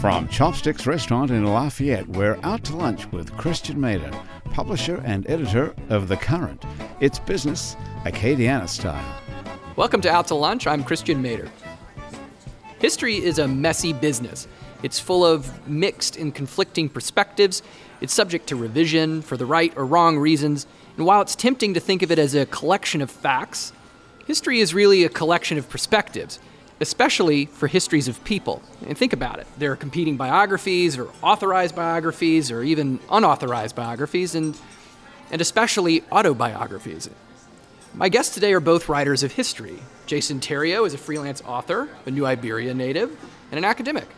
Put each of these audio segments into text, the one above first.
From Chopsticks Restaurant in Lafayette, we're out to lunch with Christian Mader, publisher and editor of The Current. It's business, Acadiana style. Welcome to Out to Lunch. I'm Christian Mader. History is a messy business. It's full of mixed and conflicting perspectives. It's subject to revision for the right or wrong reasons. And while it's tempting to think of it as a collection of facts, history is really a collection of perspectives especially for histories of people. And think about it there are competing biographies, or authorized biographies, or even unauthorized biographies, and, and especially autobiographies. My guests today are both writers of history. Jason Theriault is a freelance author, a New Iberia native, and an academic.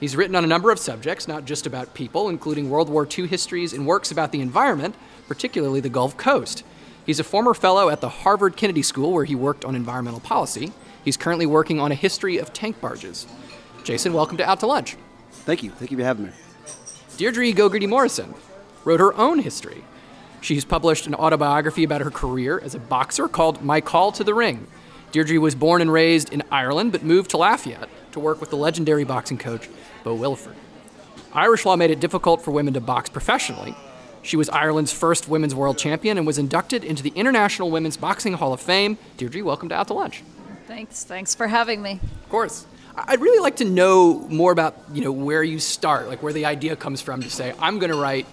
He's written on a number of subjects, not just about people, including World War II histories and works about the environment, particularly the Gulf Coast. He's a former fellow at the Harvard Kennedy School, where he worked on environmental policy. He's currently working on a history of tank barges. Jason, welcome to Out to Lunch. Thank you. Thank you for having me. Deirdre Gogarty Morrison wrote her own history. She's published an autobiography about her career as a boxer called My Call to the Ring. Deirdre was born and raised in Ireland but moved to Lafayette to work with the legendary boxing coach Bo Williford. Irish law made it difficult for women to box professionally. She was Ireland's first women's world champion and was inducted into the International Women's Boxing Hall of Fame. Deirdre, welcome to Out to Lunch. Thanks. Thanks for having me. Of course. I'd really like to know more about, you know, where you start, like where the idea comes from to say, I'm going to write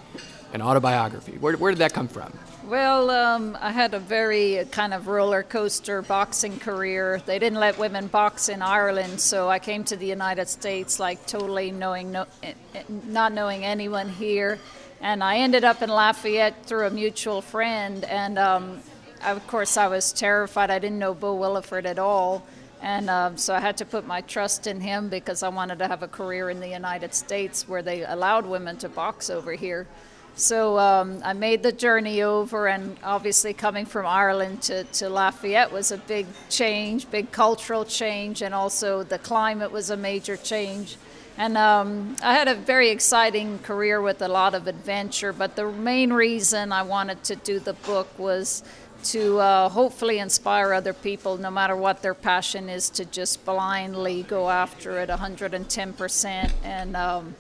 an autobiography. Where, where did that come from? Well, um, I had a very kind of roller coaster boxing career. They didn't let women box in Ireland, so I came to the United States like totally knowing no, eh, eh, not knowing anyone here, and I ended up in Lafayette through a mutual friend, and um, of course, I was terrified. I didn't know Bo Williford at all. And um, so I had to put my trust in him because I wanted to have a career in the United States where they allowed women to box over here. So um, I made the journey over, and obviously coming from Ireland to, to Lafayette was a big change, big cultural change, and also the climate was a major change. And um, I had a very exciting career with a lot of adventure, but the main reason I wanted to do the book was to uh, hopefully inspire other people, no matter what their passion is, to just blindly go after it 110%, and um,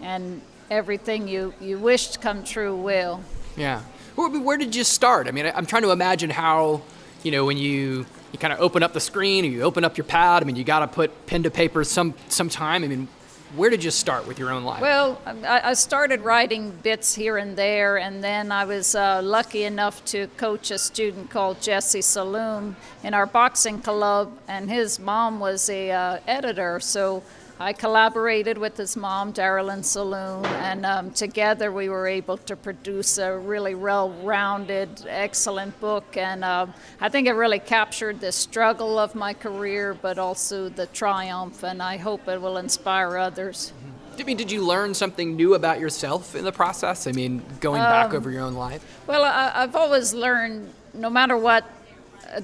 and everything you you wish to come true will. Yeah. Where, where did you start? I mean, I'm trying to imagine how, you know, when you you kind of open up the screen or you open up your pad. I mean, you got to put pen to paper some some time. I mean, where did you start with your own life? Well, I, started writing bits here and there, and then I was uh, lucky enough to coach a student called Jesse Saloom in our boxing club, and his mom was a uh, editor, so I collaborated with his mom, Darylyn Saloom, and um, together we were able to produce a really well-rounded, excellent book. And uh, I think it really captured the struggle of my career, but also the triumph. And I hope it will inspire others. I mean, did you learn something new about yourself in the process? I mean, going back um, over your own life. Well, I, I've always learned, no matter what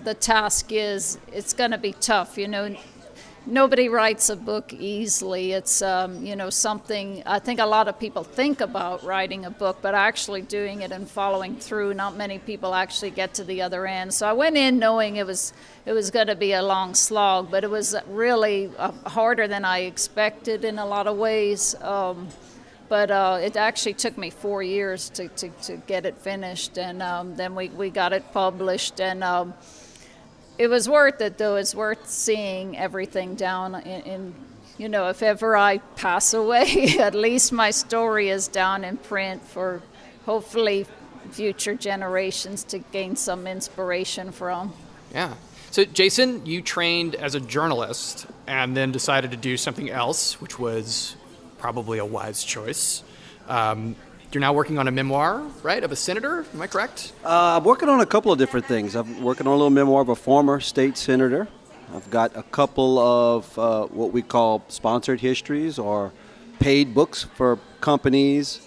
the task is, it's going to be tough. You know, nobody writes a book easily. It's um, you know something I think a lot of people think about writing a book, but actually doing it and following through, not many people actually get to the other end. So I went in knowing it was it was going to be a long slog, but it was really uh, harder than I expected in a lot of ways. Um, but uh, it actually took me four years to, to, to get it finished, and um, then we, we got it published and um, it was worth it though. It's worth seeing everything down in, in, you know, if ever I pass away, at least my story is down in print for hopefully future generations to gain some inspiration from. Yeah. So, Jason, you trained as a journalist and then decided to do something else, which was probably a wise choice. Um, you're now working on a memoir, right, of a senator. Am I correct? Uh, I'm working on a couple of different things. I'm working on a little memoir of a former state senator. I've got a couple of uh, what we call sponsored histories or paid books for companies.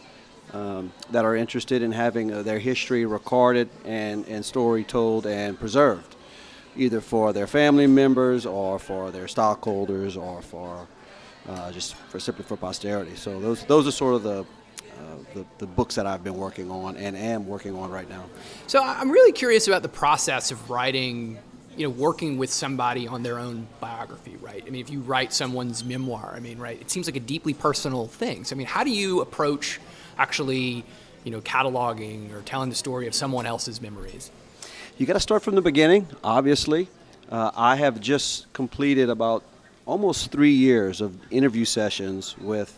um, that are interested in having uh, their history recorded and, and story told and preserved, either for their family members or for their stockholders or for uh, just for simply for posterity. So those those are sort of the, the, the books that I've been working on and am working on right now. So I'm really curious about the process of writing you know, working with somebody on their own biography, right? I mean, if you write someone's memoir, I mean, right, it seems like a deeply personal thing. So, I mean, how do you approach actually, you know, cataloging or telling the story of someone else's memories? You got to start from the beginning, obviously. Uh, I have just completed about almost three years of interview sessions with,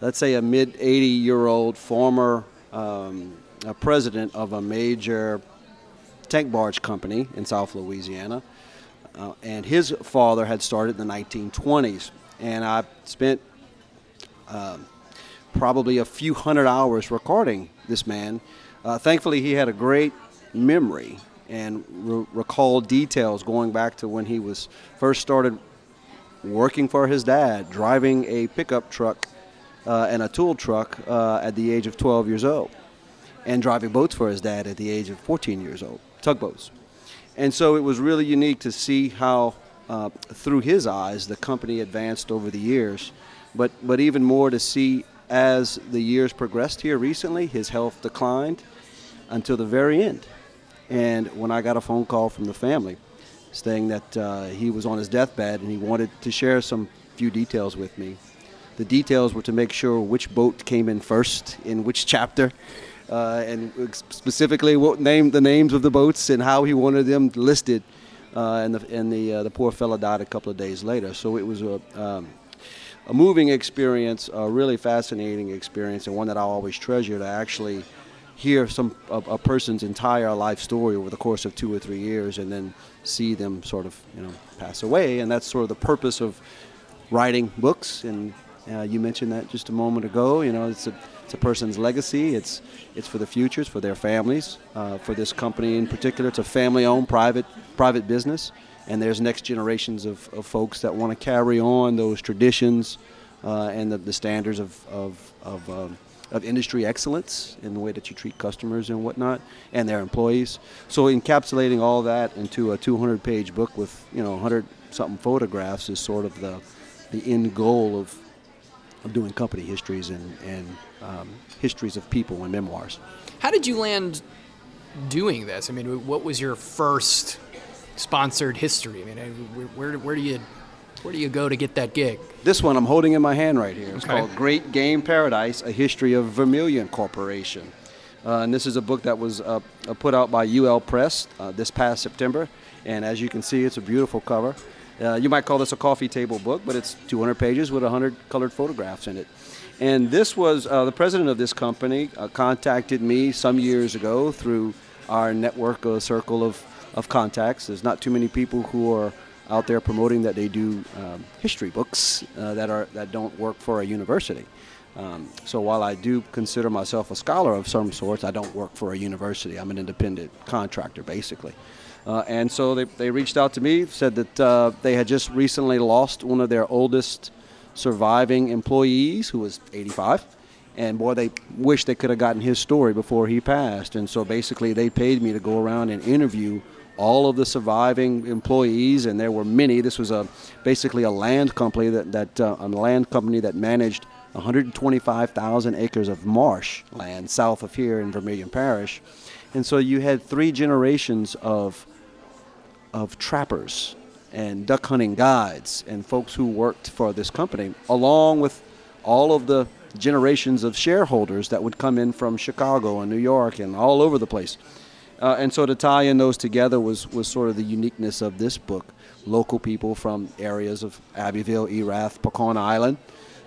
let's say, a mid 80 year old former um, president of a major tank barge company in South Louisiana. Uh, and his father had started in the 1920s. And I spent um, probably a few hundred hours recording this man. Uh, thankfully, he had a great memory and re- recalled details going back to when he was first started working for his dad, driving a pickup truck uh, and a tool truck uh, at the age of 12 years old, and driving boats for his dad at the age of 14 years old tugboats. And so it was really unique to see how, uh, through his eyes, the company advanced over the years. But, but even more to see as the years progressed here recently, his health declined until the very end. And when I got a phone call from the family saying that uh, he was on his deathbed and he wanted to share some few details with me, the details were to make sure which boat came in first in which chapter uh, and specifically what name the names of the boats and how he wanted them listed. Uh, and the and the uh, the poor fellow died a couple of days later. So it was a um, a moving experience, a really fascinating experience, and one that I always treasure to actually hear some a, a, person's entire life story over the course of two or three years, and then see them sort of you know pass away. And that's sort of the purpose of writing books. And uh, you mentioned that just a moment ago. You know, it's a it's a person's legacy. It's it's for the futures, for their families, uh, for this company in particular. It's a family-owned private private business, and there's next generations of, of folks that want to carry on those traditions uh, and the, the, standards of of of, um, of industry excellence in the way that you treat customers and whatnot, and their employees. So encapsulating all that into a 200-page book with you know 100 something photographs is sort of the the end goal of of doing company histories and, and um, histories of people and memoirs. How did you land doing this? I mean, what was your first sponsored history? I mean, where, where do you where do you go to get that gig? This one I'm holding in my hand right here. It's okay. called Great Game Paradise: A History of Vermilion Corporation. Uh, and this is a book that was uh, uh put out by UL Press uh, this past September. And as you can see, it's a beautiful cover. Uh, you might call this a coffee table book, but it's 200 pages with 100 colored photographs in it. And this was uh, the president of this company uh, contacted me some years ago through our network uh, circle of, of contacts. There's not too many people who are out there promoting that they do um, history books uh, that are that don't work for a university. Um, so while I do consider myself a scholar of some sorts, I don't work for a university. I'm an independent contractor, basically. Uh, and so they, they reached out to me, said that uh, they had just recently lost one of their oldest surviving employees, who was 85. And boy, they wish they could have gotten his story before he passed. And so basically, they paid me to go around and interview all of the surviving employees, and there were many. This was a basically a land company that, that uh, a land company that managed 125,000 acres of marsh land south of here in Vermilion Parish. And so you had three generations of of trappers and duck hunting guides and folks who worked for this company, along with all of the generations of shareholders that would come in from Chicago and New York and all over the place. Uh, and so to tie in those together was, was sort of the uniqueness of this book. Local people from areas of Abbeville, Erath, Pecan Island,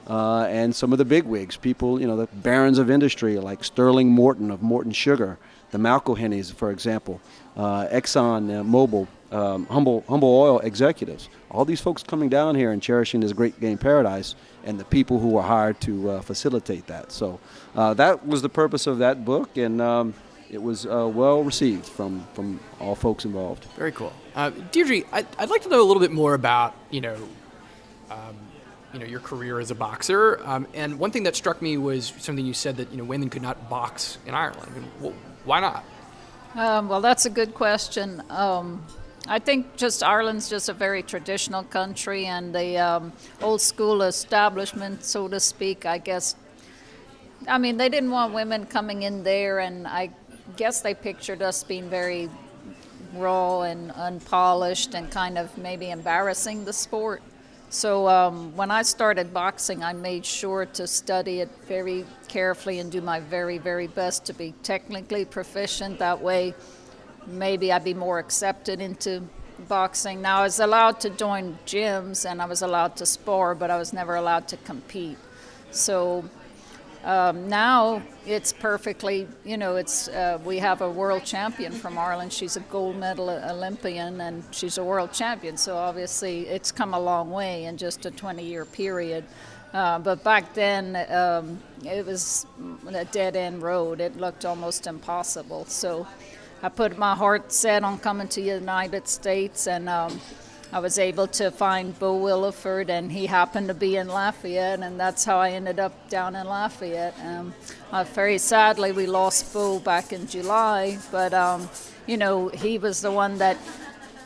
uh, and some of the bigwigs, people, you know, the barons of industry like Sterling Morton of Morton Sugar, the McIlhennys, for example, uh, Exxon uh, Mobil, um, Humble, Humble Oil executives. All these folks coming down here and cherishing this great game paradise, and the people who were hired to uh, facilitate that. So uh, that was the purpose of that book, and um, it was uh, well received from, from all folks involved. Very cool. Uh, Deirdre, I'd, I'd, like to know a little bit more about, you know, um, you know your career as a boxer. Um, and one thing that struck me was something you said that you know women could not box in Ireland. I mean, why not? Um, well, that's a good question. Um, I think just Ireland's just a very traditional country, and the um, old school establishment, so to speak, I guess. I mean, they didn't want women coming in there, and I guess they pictured us being very raw and unpolished and kind of maybe embarrassing the sport. So um, when I started boxing, I made sure to study it very carefully and do my very, very best to be technically proficient. That way, maybe I'd be more accepted into boxing. Now, I was allowed to join gyms and I was allowed to spar, but I was never allowed to compete. So um, now it's perfectly, you know, it's uh, we have a world champion from Ireland. She's a gold medal Olympian and she's a world champion. So obviously it's come a long way in just a 20 year period. Uh, but back then um, it was a dead end road. It looked almost impossible. So I put my heart set on coming to the United States and um, I was able to find Bo Williford, and he happened to be in Lafayette, and that's how I ended up down in Lafayette. Um, uh, very sadly, we lost Bo back in July, but um, you know he was the one that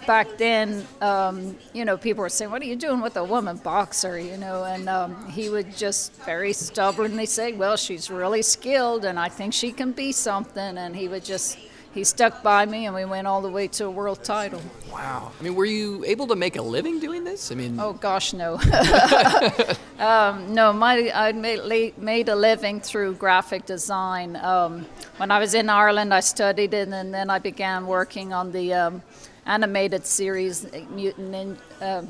back then, um, you know, people were saying, "What are you doing with a woman boxer?" You know, and um, he would just very stubbornly say, "Well, she's really skilled, and I think she can be something," and he would just he stuck by me, and we went all the way to a world title. Wow. I mean, were you able to make a living doing this? I mean, oh gosh, no. um, no, my I made, made a living through graphic design. Um, when I was in Ireland, I studied it, and then I began working on the um, animated series Mutant Ninja. Uh,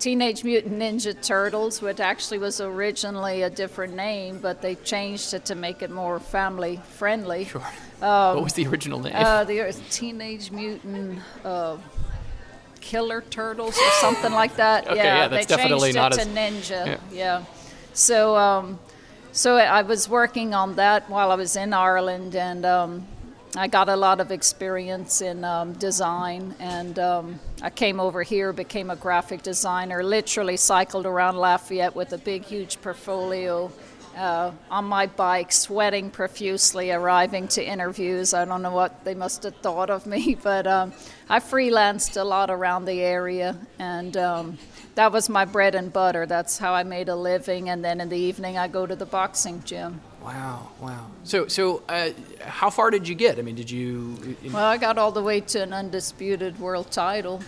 Teenage Mutant Ninja Turtles, which actually was originally a different name, but they changed it to make it more family friendly. Sure. Um, what was the original name? Uh, the Teenage Mutant uh, Killer Turtles or something like that. okay, yeah, yeah, that's they definitely changed not it as to Ninja. Yeah. Yeah. So, um, so I was working on that while I was in Ireland, and um, I got a lot of experience in um, design, and um, I came over here, became a graphic designer. Literally cycled around Lafayette with a big, huge portfolio uh, on my bike, sweating profusely, arriving to interviews. I don't know what they must have thought of me, but um, I freelanced a lot around the area, and um, that was my bread and butter. That's how I made a living, and then in the evening, I go to the boxing gym. Wow, wow. So, so uh, how far did you get? I mean, did you? Well, I got all the way to an undisputed world title.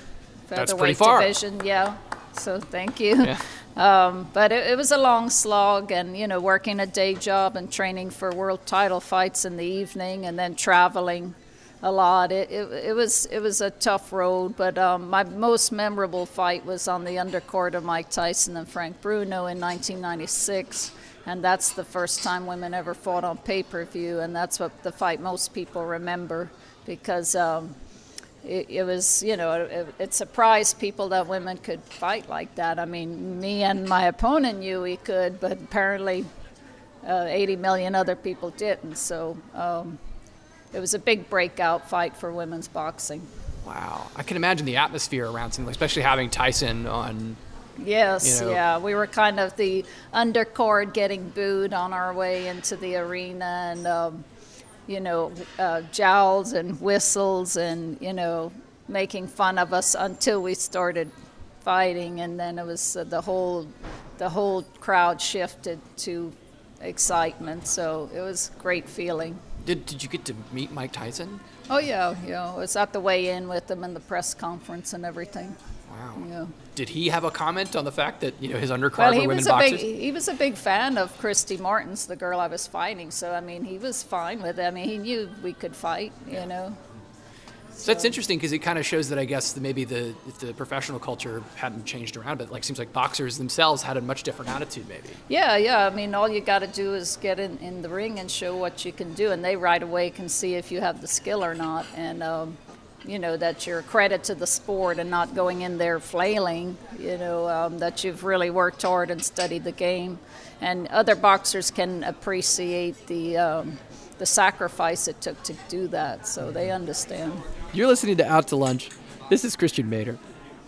That's pretty far. division, yeah. So thank you. Yeah. Um, but it, it, was a long slog, and you know, working a day job and training for world title fights in the evening, and then traveling a lot. It, it, it was it was a tough road, but um, my most memorable fight was on the undercard of Mike Tyson and Frank Bruno in 1996 and that's the first time women ever fought on pay per view, and that's what the fight most people remember because um, it, it, was, you know, it, it, surprised people that women could fight like that. I mean, me and my opponent knew we could, but apparently uh, 80 million other people didn't. So um, it was a big breakout fight for women's boxing. Wow, I can imagine the atmosphere around something, especially having Tyson on Yes, you know. yeah. We were kind of the undercard getting booed on our way into the arena and, um, you know, uh, jowls and whistles and, you know, making fun of us until we started fighting. And then it was uh, the whole, the whole crowd shifted to excitement. So it was a great feeling. Did, did you get to meet Mike Tyson? Oh, yeah, yeah. I was at the weigh in with him in the press conference and everything. Wow. Yeah. Did he have a comment on the fact that you know his undercard well, he were women was boxers? A big, he was a big fan of Christy Martins, the girl I was fighting. So I mean, he was fine with it. I mean, he knew we could fight. You know. So that's interesting because it kind of shows that I guess maybe the the professional culture hadn't changed around, but like seems like boxers themselves had a much different attitude, maybe. Yeah, yeah. I mean, all you got to do is get in, in the ring and show what you can do, and they right away can see if you have the skill or not. And um, you know that you're a credit to the sport and not going in there flailing you know um, that you've really worked hard and studied the game. And other boxers can appreciate the um, the sacrifice it took to do that so they understand. You're listening to out to lunch. This is christian mader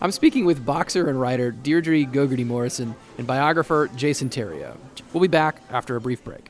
I'm speaking with boxer and writer Deirdre Gogarty Morrison and biographer Jason Theriault. We'll be back after a brief break.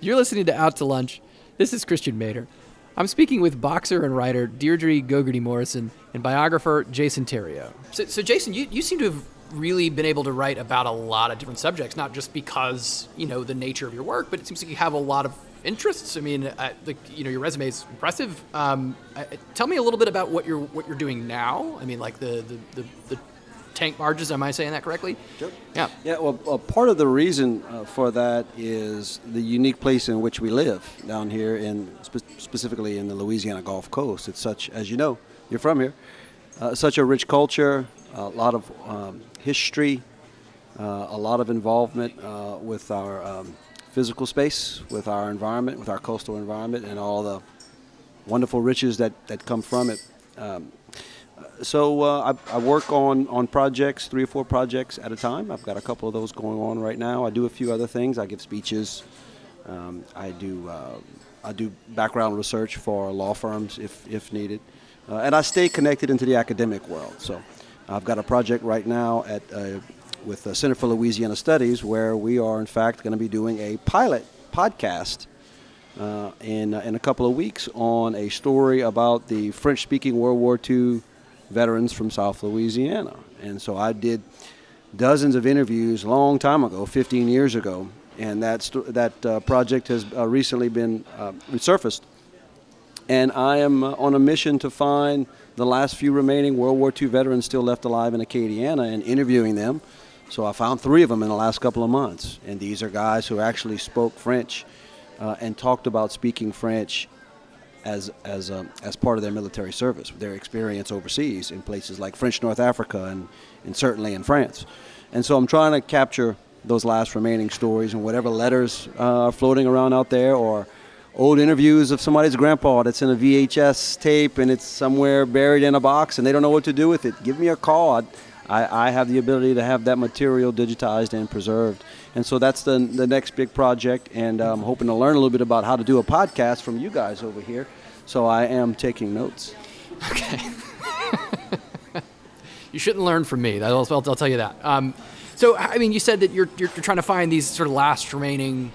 You're listening to Out to Lunch. This is Christian Mader. I'm speaking with boxer and writer Deirdre Gogarty Morrison and biographer Jason Theriault. So, so Jason, you, you seem to have really been able to write about a lot of different subjects, not just because you know the nature of your work, but it seems like you have a lot of interests. I mean, uh, like you know, your resume is impressive. Um, uh, tell me a little bit about what you're what you're doing now. I mean, like the the, the, the tank barges. Am I saying that correctly? Sure. Yeah. Yeah. Well, uh, part of the reason uh, for that is the unique place in which we live down here, in spe- specifically in the Louisiana Gulf Coast. It's such, as you know, you're from here. Uh, such a rich culture, a lot of um, history, uh, a lot of involvement uh, with our um, physical space, with our environment, with our coastal environment, and all the wonderful riches that, that come from it. Um, so uh, I, I, work on, on projects, three or four projects at a time. I've got a couple of those going on right now. I do a few other things. I give speeches. Um, I do uh, I do background research for law firms if, if needed, uh, and I stay connected into the academic world. So I've got a project right now at uh, with the Center for Louisiana Studies where we are in fact going to be doing a pilot podcast uh, in in a couple of weeks on a story about the French-speaking World War II veterans from South Louisiana. And so I did dozens of interviews a long time ago, 15 years ago, and that that uh, project has uh, recently been uh, resurfaced. And I am uh, on a mission to find the last few remaining World War II veterans still left alive in Acadiana and interviewing them. So I found three of them in the last couple of months, and these are guys who actually spoke French uh, and talked about speaking French as as um, as part of their military service, their experience overseas in places like French North Africa and and certainly in France. And so I'm trying to capture those last remaining stories and whatever letters uh, are floating around out there or old interviews of somebody's grandpa that's in a VHS tape and it's somewhere buried in a box and they don't know what to do with it. Give me a call. I, I have the ability to have that material digitized and preserved. And so that's the, the next big project. And I'm hoping to learn a little bit about how to do a podcast from you guys over here. So I am taking notes. Okay. you shouldn't learn from me. I'll, I'll, I'll tell you that. Um, so, I mean, you said that you're, you're, you're, trying to find these sort of last remaining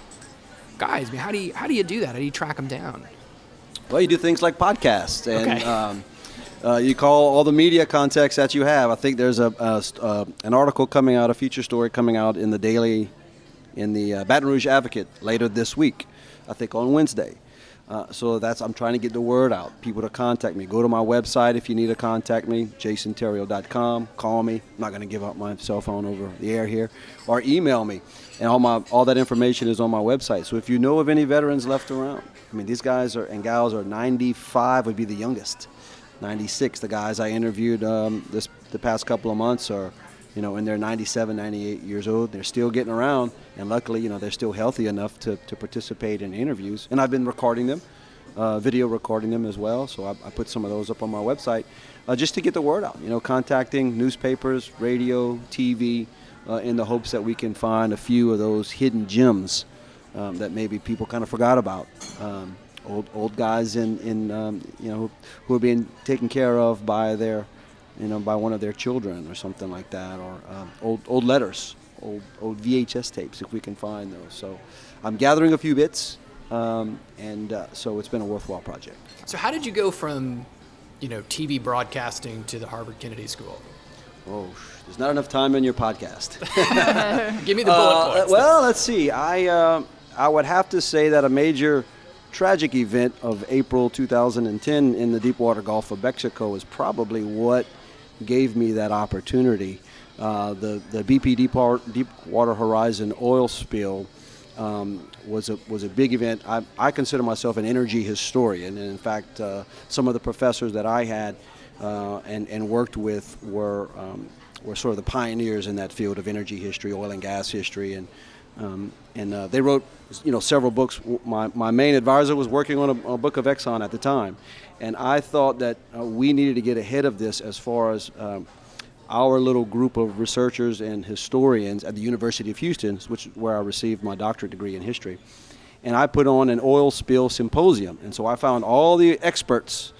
guys. I mean, how do you, how do, you do that? How do you track them down? Well, you do things like podcasts. And, okay. Um, uh, you call all the media contacts that you have. I think there's a, a uh, an article coming out, a feature story coming out in the Daily, in the uh, Baton Rouge Advocate later this week. I think on Wednesday. Uh, so that's I'm trying to get the word out. People to contact me. Go to my website if you need to contact me, jasontheriault.com. Call me. I'm not going to give up my cell phone over the air here, or email me. And all my all that information is on my website. So if you know of any veterans left around, I mean these guys are and gals are 95 would be the youngest. 96. The guys I interviewed um, this the past couple of months are you know, and they're 97, 98 years old. They're still getting around, and luckily, you know, they're still healthy enough to, to participate in interviews. And I've been recording them, uh, video recording them as well. So I, I, put some of those up on my website uh, just to get the word out. You know, contacting newspapers, radio, TV, uh, in the hopes that we can find a few of those hidden gems um, that maybe people kind of forgot about. Um, old old guys in in um, you know who are being taken care of by their you know, by one of their children or something like that, or um, old old letters, old old VHS tapes if we can find those. So I'm gathering a few bits, um, and uh, so it's been a worthwhile project. So how did you go from, you know, TV broadcasting to the Harvard Kennedy School? Oh, there's not enough time in your podcast. Give me the bullet uh, points. Well, let's see. I uh, I would have to say that a major tragic event of April 2010 in the Deepwater Gulf of Mexico is probably what gave me that opportunity. Uh, the the BP Deepwater Horizon oil spill um, was a was a big event. I, I consider myself an energy historian, and in fact, uh, some of the professors that I had uh, and and worked with were um, were sort of the pioneers in that field of energy history, oil and gas history, and um, and uh, they wrote you know several books. My my main advisor was working on a, a book of Exxon at the time, and I thought that uh, we needed to get ahead of this as far as um, our little group of researchers and historians at the University of Houston, which is where I received my doctorate degree in history. And I put on an oil spill symposium. And so I found all the experts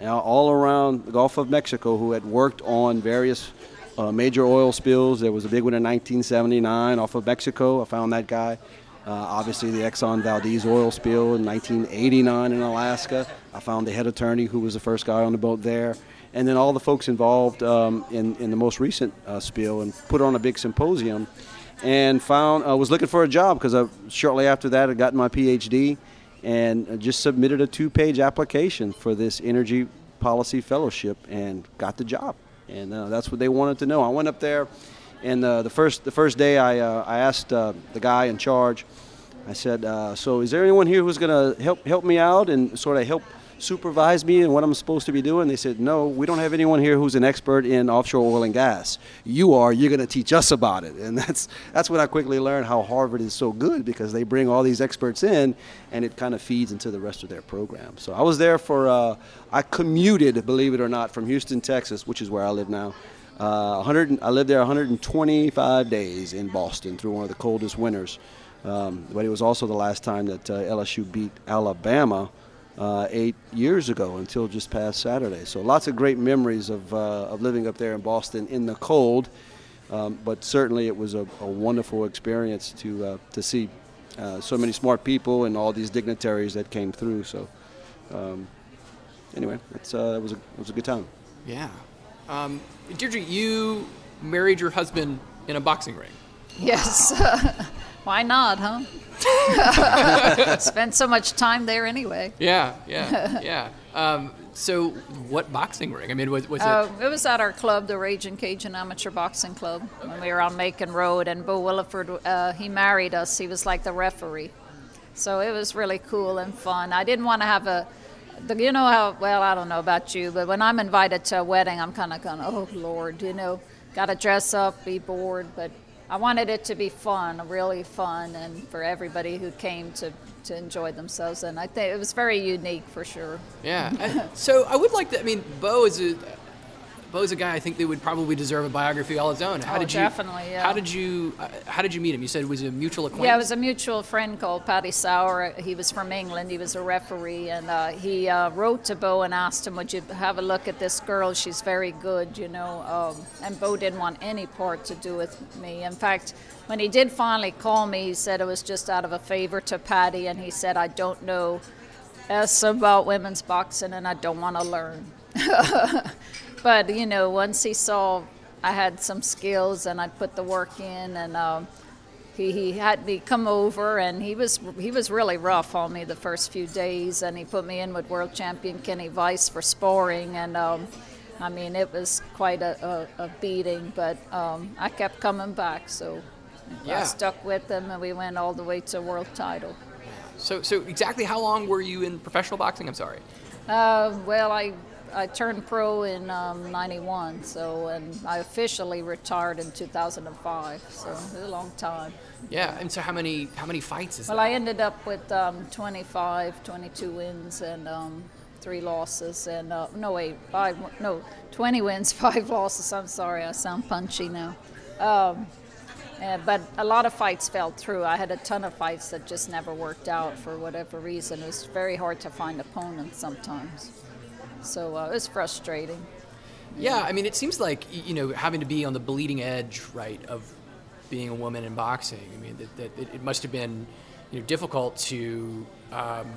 all around the Gulf of Mexico who had worked on various uh, major oil spills. There was a big one in 1979 off of Mexico. I found that guy. Uh, obviously, the Exxon Valdez oil spill in 1989 in Alaska. I found the head attorney who was the first guy on the boat there. And then all the folks involved um, in, in the most recent uh, spill and put on a big symposium and found I uh, was looking for a job because shortly after that I got my PhD and just submitted a two-page application for this energy policy fellowship and got the job. And uh, that's what they wanted to know. I went up there, and uh, the first the first day I uh, I asked uh, the guy in charge. I said, uh, "So is there anyone here who's going to help help me out and sort of help?" Supervise me and what I'm supposed to be doing? They said, No, we don't have anyone here who's an expert in offshore oil and gas. You are, you're going to teach us about it. And that's, that's when I quickly learned how Harvard is so good because they bring all these experts in and it kind of feeds into the rest of their program. So I was there for, uh, I commuted, believe it or not, from Houston, Texas, which is where I live now. Uh, 100, I lived there 125 days in Boston through one of the coldest winters. Um, but it was also the last time that uh, LSU beat Alabama uh, eight years ago until just past Saturday. So lots of great memories of, uh, of living up there in Boston in the cold. Um, but certainly it was a, a wonderful experience to, uh, to see uh, so many smart people and all these dignitaries that came through. So um, anyway, it's, uh, it, was a, it was a good time. Yeah. Um, Deirdre, you married your husband in a boxing ring. Yes. Why not, huh? Spent so much time there anyway. Yeah, yeah, yeah. Um, so, what boxing ring? I mean, was, was uh, it? It was at our club, the Raging Cajun Amateur Boxing Club, when we were on Macon Road. And Bo Williford, uh, he married us. He was like the referee. So it was really cool and fun. I didn't want to have a, the, you know how, well, I don't know about you, but when I'm invited to a wedding, I'm kind of going, oh, Lord, you know, got to dress up, be bored. But I wanted it to be fun, really fun, and for everybody who came to, to enjoy themselves. And I think it was very unique for sure. Yeah. so I would like to, I mean, Bo is a, Bo's a guy I think that would probably deserve a biography all his own. How oh, did you, definitely, yeah. How did you uh, How did you meet him? You said it was a mutual acquaintance. Yeah, it was a mutual friend called Paddy Sauer. He was from England. He was a referee, and uh, he uh, wrote to Bo and asked him, "Would you have a look at this girl? She's very good, you know." Um, and Bo didn't want any part to do with me. In fact, when he did finally call me, he said it was just out of a favor to Paddy, and he said, "I don't know." S about women's boxing, and I don't want to learn. but you know, once he saw I had some skills and I'd put the work in, and um, he, he had me come over, and he was he was really rough on me the first few days, and he put me in with world champion Kenny Weiss for sparring, and um, I mean it was quite a, a, a beating, but um, I kept coming back, so yeah. I stuck with him, and we went all the way to world title. So, so exactly how long were you in professional boxing? I'm sorry. Uh, well, I I turned pro in um, 91, so, and I officially retired in 2005, so it's a long time. Yeah, and so how many how many fights is well, that? I ended up with um, 25, 22 wins and um, three losses, and uh, no wait, five no 20 wins, five losses. I'm sorry, I sound punchy now. Um, uh, but a lot of fights fell through. I had a ton of fights that just never worked out for whatever reason. It was very hard to find opponents sometimes. So uh, it was frustrating. Yeah, I mean, it seems like you know having to be on the bleeding edge, right, of being a woman in boxing. I mean, that, that it must have been you know difficult to, um,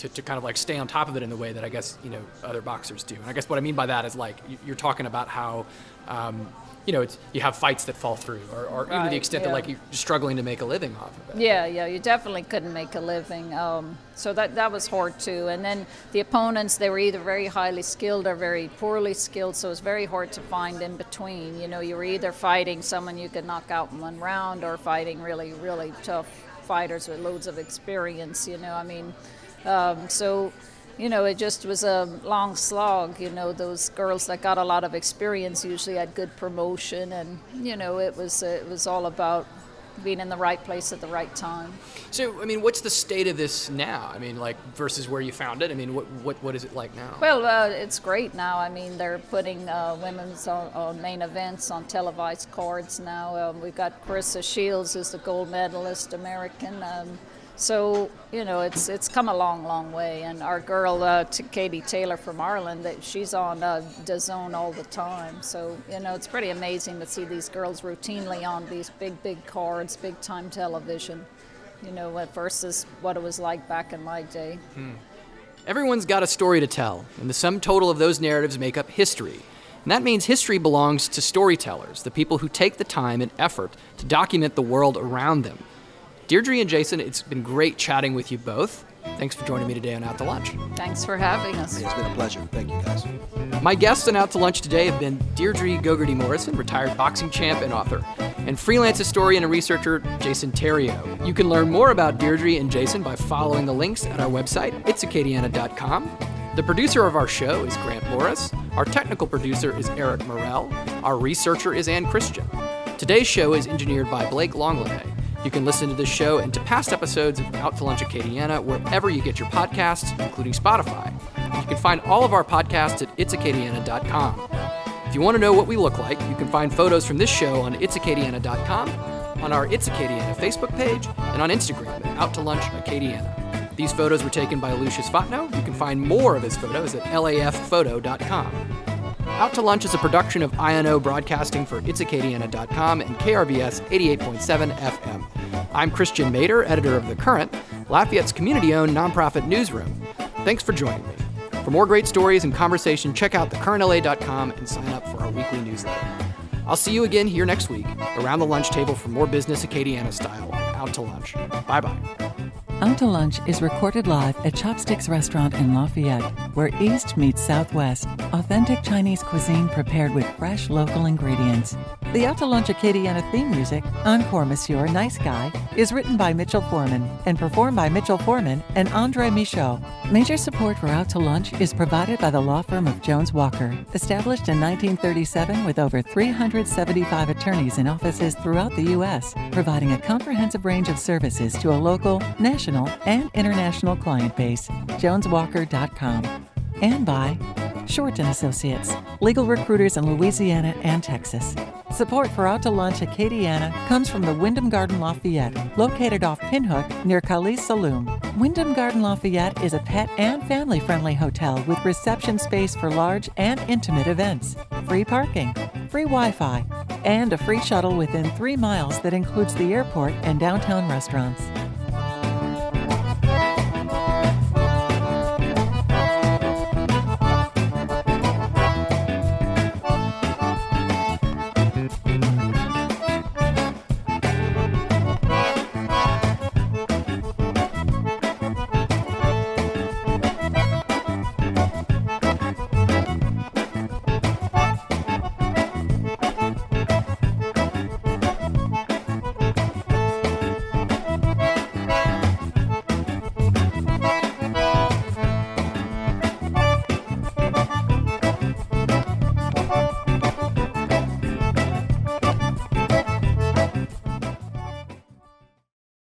to to kind of like stay on top of it in the way that I guess you know other boxers do. And I guess what I mean by that is like you're talking about how. Um, you know, you have fights that fall through, or, or right, even to the extent yeah. that like you're struggling to make a living off of it. Yeah, yeah, you definitely couldn't make a living. Um, so that that was hard too. And then the opponents, they were either very highly skilled or very poorly skilled. So it was very hard to find in between. You know, you were either fighting someone you could knock out in one round, or fighting really, really tough fighters with loads of experience. You know, I mean, um, so you know, it just was a long slog. You know, those girls that got a lot of experience usually had good promotion, and you know, it was it was all about being in the right place at the right time. So, I mean, what's the state of this now? I mean, like versus where you found it. I mean, what what, what is it like now? Well, uh, it's great now. I mean, they're putting uh, women's on, on, main events on televised cards now. Um, we've got Claressa Shields, who's the gold medalist American. Um, So you know, it's it's come a long, long way. And our girl, uh, Katie Taylor from Ireland, that she's on uh, DAZN all the time. So you know, it's pretty amazing to see these girls routinely on these big, big cards, big time television. You know, versus what it was like back in my day. Hmm. Everyone's got a story to tell, and the sum total of those narratives make up history. And that means history belongs to storytellers, the people who take the time and effort to document the world around them. Deirdre and Jason, it's been great chatting with you both. Thanks for joining me today on Out to Lunch. Thanks for having us. It's been a pleasure. Thank you, guys. My guests on Out to Lunch today have been Deirdre Gogarty Morrison, retired boxing champ and author, and freelance historian and researcher Jason Theriault. You can learn more about Deirdre and Jason by following the links at our website, itsacadiana.com. The producer of our show is Grant Morris. Our technical producer is Eric Morell. Our researcher is Ann Christian. Today's show is engineered by Blake Longley. You can listen to this show and to past episodes of Out to Lunch Acadiana wherever you get your podcasts, including Spotify. You can find all of our podcasts at itsacadiana.com. If you want to know what we look like, you can find photos from this show on itsacadiana.com, on our It's Acadiana Facebook page, and on Instagram at Out to Lunch Acadiana. These photos were taken by Lucius Fatno. You can find more of his photos at lafphoto.com. Out to Lunch is a production of INO Broadcasting for itsacadiana.com and KRVS 88.7 FM. I'm Christian Mader, editor of The Current, Lafayette's community owned nonprofit newsroom. Thanks for joining me. For more great stories and conversation, check out thecurrentla.com and sign up for our weekly newsletter. I'll see you again here next week around the lunch table for more business Acadiana style. Out to lunch. Bye bye. Out to Lunch is recorded live at Chopsticks Restaurant in Lafayette, where East meets Southwest. Authentic Chinese cuisine prepared with fresh local ingredients. The Lunch Acadiana theme music, Encore Monsieur Nice Guy, is written by Mitchell Foreman and performed by Mitchell Foreman and Andre Michaud. Major support for Out to Lunch is provided by the law firm of Jones Walker, established in 1937 with over 375 attorneys in offices throughout the U.S., providing a comprehensive range of services to a local, national and international client base, joneswalker.com, and by Shorten Associates, legal recruiters in Louisiana and Texas. Support for Out to Lunch Acadiana comes from the Wyndham Garden Lafayette, located off Pinhook near Kaliste Saloom. Wyndham Garden Lafayette is a pet and family friendly hotel with reception space for large and intimate events, free parking, free Wi Fi, and a free shuttle within three miles that includes the airport and downtown restaurants.